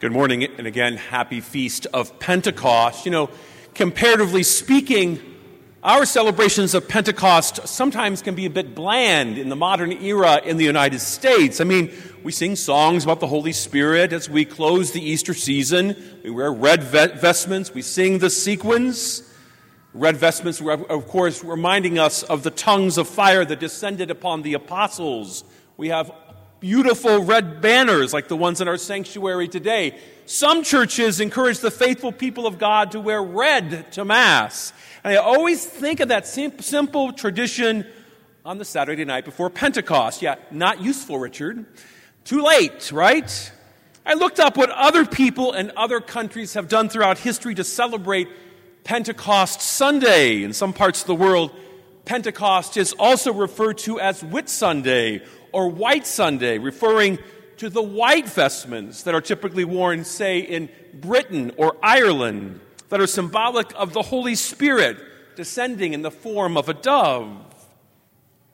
Good morning, and again, happy feast of Pentecost. You know, comparatively speaking, our celebrations of Pentecost sometimes can be a bit bland in the modern era in the United States. I mean, we sing songs about the Holy Spirit as we close the Easter season. We wear red vestments. We sing the sequence. Red vestments, of course, reminding us of the tongues of fire that descended upon the apostles. We have beautiful red banners like the ones in our sanctuary today. Some churches encourage the faithful people of God to wear red to Mass. And I always think of that simple tradition on the Saturday night before Pentecost. Yeah, not useful, Richard. Too late, right? I looked up what other people in other countries have done throughout history to celebrate Pentecost Sunday. In some parts of the world, Pentecost is also referred to as Whit Sunday or White Sunday, referring to the white vestments that are typically worn, say, in Britain or Ireland, that are symbolic of the Holy Spirit descending in the form of a dove.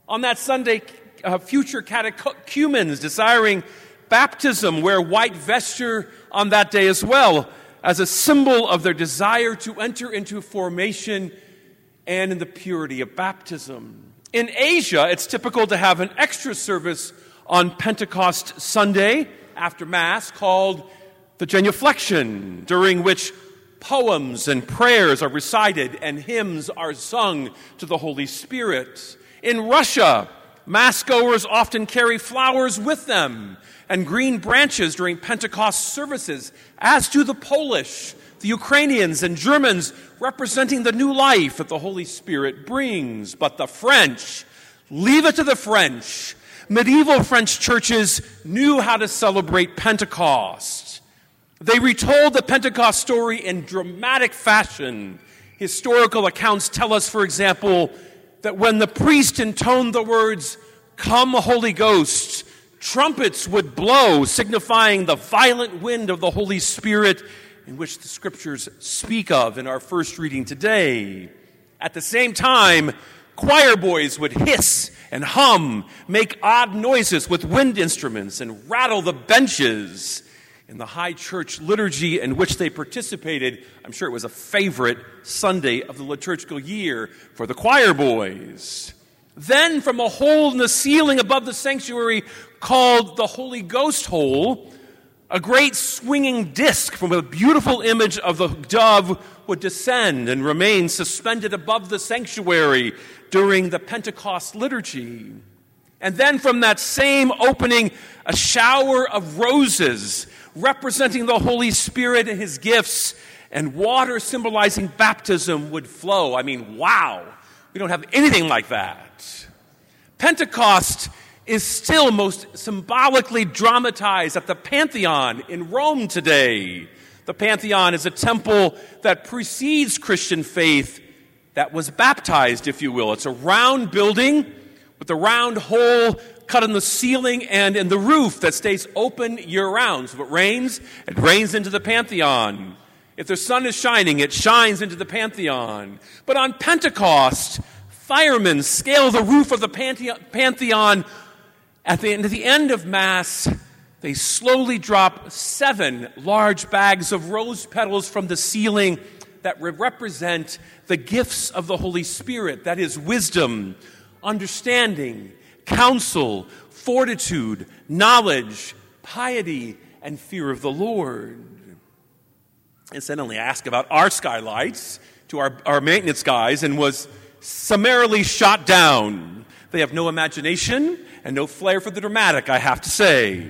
On that Sunday, uh, future catechumens desiring baptism wear white vesture on that day as well, as a symbol of their desire to enter into formation and in the purity of baptism. In Asia, it's typical to have an extra service on Pentecost Sunday after Mass called the genuflection, during which poems and prayers are recited and hymns are sung to the Holy Spirit. In Russia, Mass goers often carry flowers with them and green branches during Pentecost services, as do the Polish, the Ukrainians, and Germans representing the new life that the Holy Spirit brings. But the French, leave it to the French. Medieval French churches knew how to celebrate Pentecost. They retold the Pentecost story in dramatic fashion. Historical accounts tell us, for example, that when the priest intoned the words, Come, Holy Ghost, trumpets would blow, signifying the violent wind of the Holy Spirit in which the scriptures speak of in our first reading today. At the same time, choir boys would hiss and hum, make odd noises with wind instruments, and rattle the benches in the high church liturgy in which they participated. I'm sure it was a favorite Sunday of the liturgical year for the choir boys. Then, from a hole in the ceiling above the sanctuary called the Holy Ghost Hole, a great swinging disc from a beautiful image of the dove would descend and remain suspended above the sanctuary during the Pentecost liturgy. And then from that same opening, a shower of roses representing the Holy Spirit and his gifts, and water symbolizing baptism would flow. I mean, wow, we don't have anything like that. Pentecost is still most symbolically dramatized at the Pantheon in Rome today. The Pantheon is a temple that precedes Christian faith that was baptized, if you will. It's a round building with a round hole cut in the ceiling and in the roof that stays open year round. So if it rains, it rains into the Pantheon. If the sun is shining, it shines into the Pantheon. But on Pentecost, firemen scale the roof of the Pantheon at the end, at the end of Mass, they slowly drop seven large bags of rose petals from the ceiling that represent the gifts of the Holy Spirit that is, wisdom, understanding, counsel, fortitude, knowledge, piety, and fear of the Lord. Incidentally, I asked about our skylights to our, our maintenance guys and was summarily shot down. They have no imagination and no flair for the dramatic, I have to say.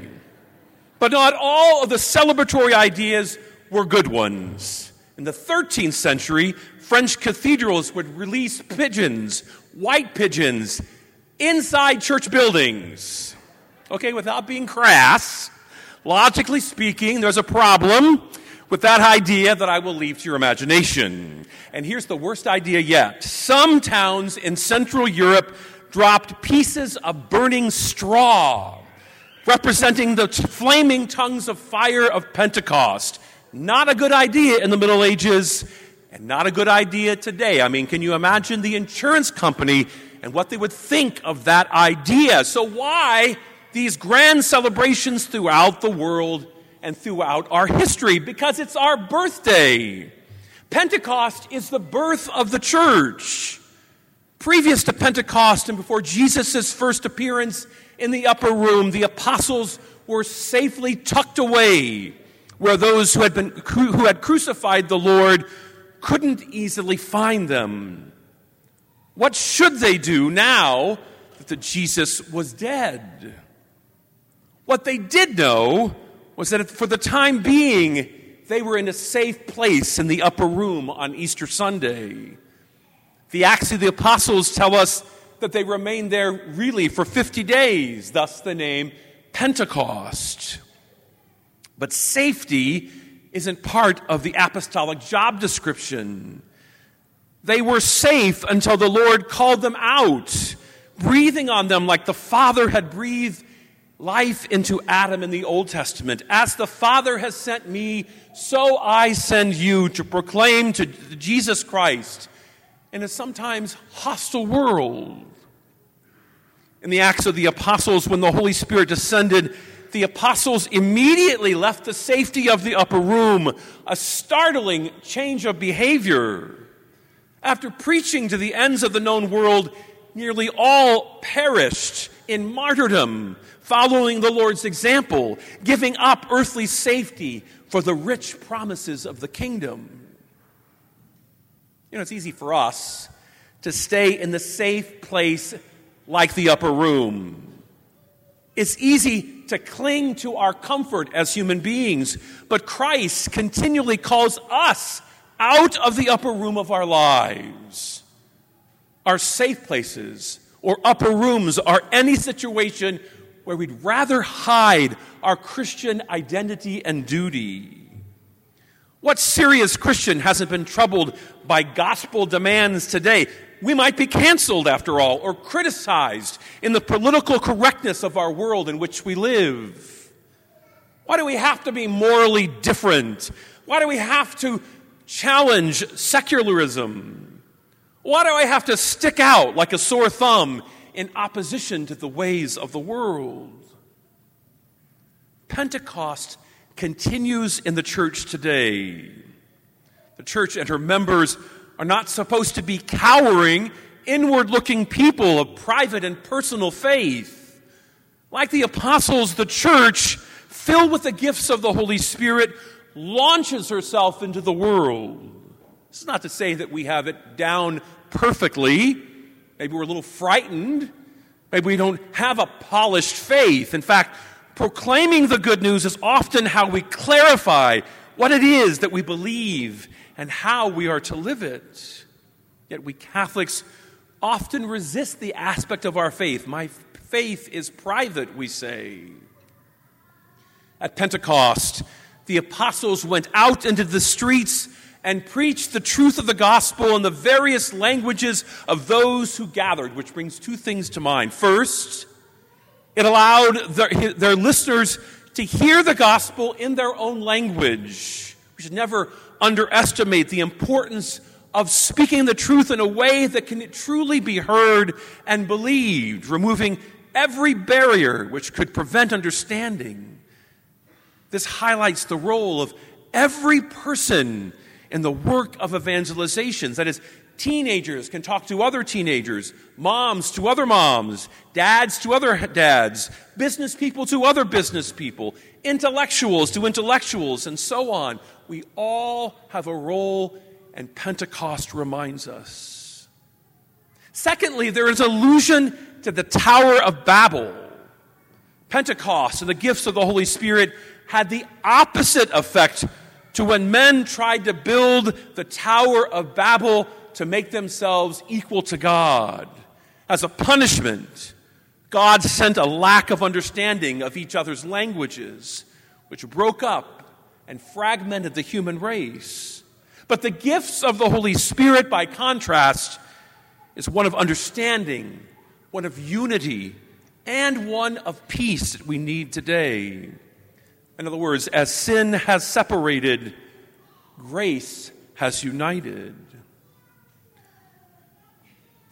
But not all of the celebratory ideas were good ones. In the 13th century, French cathedrals would release pigeons, white pigeons, inside church buildings. Okay, without being crass, logically speaking, there's a problem with that idea that I will leave to your imagination. And here's the worst idea yet. Some towns in Central Europe dropped pieces of burning straw, representing the flaming tongues of fire of Pentecost. Not a good idea in the Middle Ages, and not a good idea today. I mean, can you imagine the insurance company and what they would think of that idea? So, why these grand celebrations throughout the world and throughout our history because it's our birthday. Pentecost is the birth of the church. Previous to Pentecost and before Jesus' first appearance in the upper room, the apostles were safely tucked away where those who had, been, who had crucified the Lord couldn't easily find them. What should they do now that Jesus was dead? What they did know was that for the time being, they were in a safe place in the upper room on Easter Sunday. The Acts of the Apostles tell us that they remained there really for 50 days, thus the name Pentecost. But safety isn't part of the apostolic job description. They were safe until the Lord called them out, breathing on them like the Father had breathed life into Adam in the Old Testament. As the Father has sent me, so I send you to proclaim to Jesus Christ in a sometimes hostile world. In the Acts of the Apostles, when the Holy Spirit descended, the apostles immediately left the safety of the upper room, a startling change of behavior. After preaching to the ends of the known world, nearly all perished in martyrdom, following the Lord's example, giving up earthly safety for the rich promises of the kingdom. You know, it's easy for us to stay in the safe place like the upper room. It's easy to cling to our comfort as human beings, but Christ continually calls us out of the upper room of our lives. Our safe places or upper rooms are any situation where we'd rather hide our Christian identity and duty. What serious Christian hasn't been troubled by gospel demands today? We might be canceled, after all, or criticized in the political correctness of our world in which we live. Why do we have to be morally different? Why do we have to challenge secularism? Why do I have to stick out like a sore thumb in opposition to the ways of the world? Pentecost continues in the church today. The church and her members are not supposed to be cowering, inward looking people of private and personal faith. Like the apostles, the church, filled with the gifts of the Holy Spirit, launches herself into the world. This is not to say that we have it down perfectly. Maybe we're a little frightened. Maybe we don't have a polished faith. In fact, Proclaiming the good news is often how we clarify what it is that we believe and how we are to live it. Yet we Catholics often resist the aspect of our faith. My faith is private, we say. At Pentecost, the apostles went out into the streets and preached the truth of the gospel in the various languages of those who gathered, which brings two things to mind. First, it allowed their, their listeners to hear the gospel in their own language. We should never underestimate the importance of speaking the truth in a way that can truly be heard and believed, removing every barrier which could prevent understanding. This highlights the role of every person in the work of evangelization. That is, Teenagers can talk to other teenagers, moms to other moms, dads to other dads, business people to other business people, intellectuals to intellectuals, and so on. We all have a role, and Pentecost reminds us. Secondly, there is allusion to the Tower of Babel. Pentecost and the gifts of the Holy Spirit had the opposite effect to when men tried to build the Tower of Babel to make themselves equal to God. As a punishment, God sent a lack of understanding of each other's languages, which broke up and fragmented the human race. But the gifts of the Holy Spirit, by contrast, is one of understanding, one of unity, and one of peace that we need today. In other words, as sin has separated, grace has united.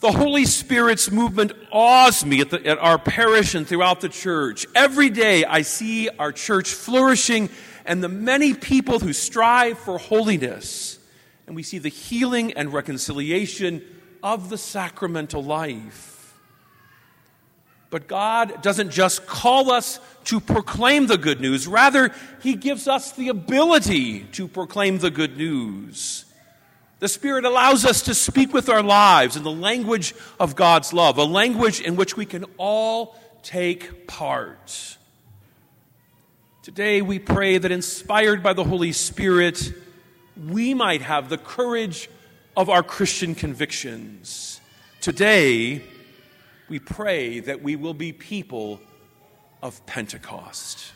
The Holy Spirit's movement awes me at, the, at, our parish and throughout the church. Every day I see our church flourishing and the many people who strive for holiness. And we see the healing and reconciliation of the sacramental life. But God doesn't just call us to proclaim the good news, rather, He gives us the ability to proclaim the good news. The Spirit allows us to speak with our lives in the language of God's love, a language in which we can all take part. Today, we pray that inspired by the Holy Spirit, we might have the courage of our Christian convictions. Today, we pray that we will be people of Pentecost.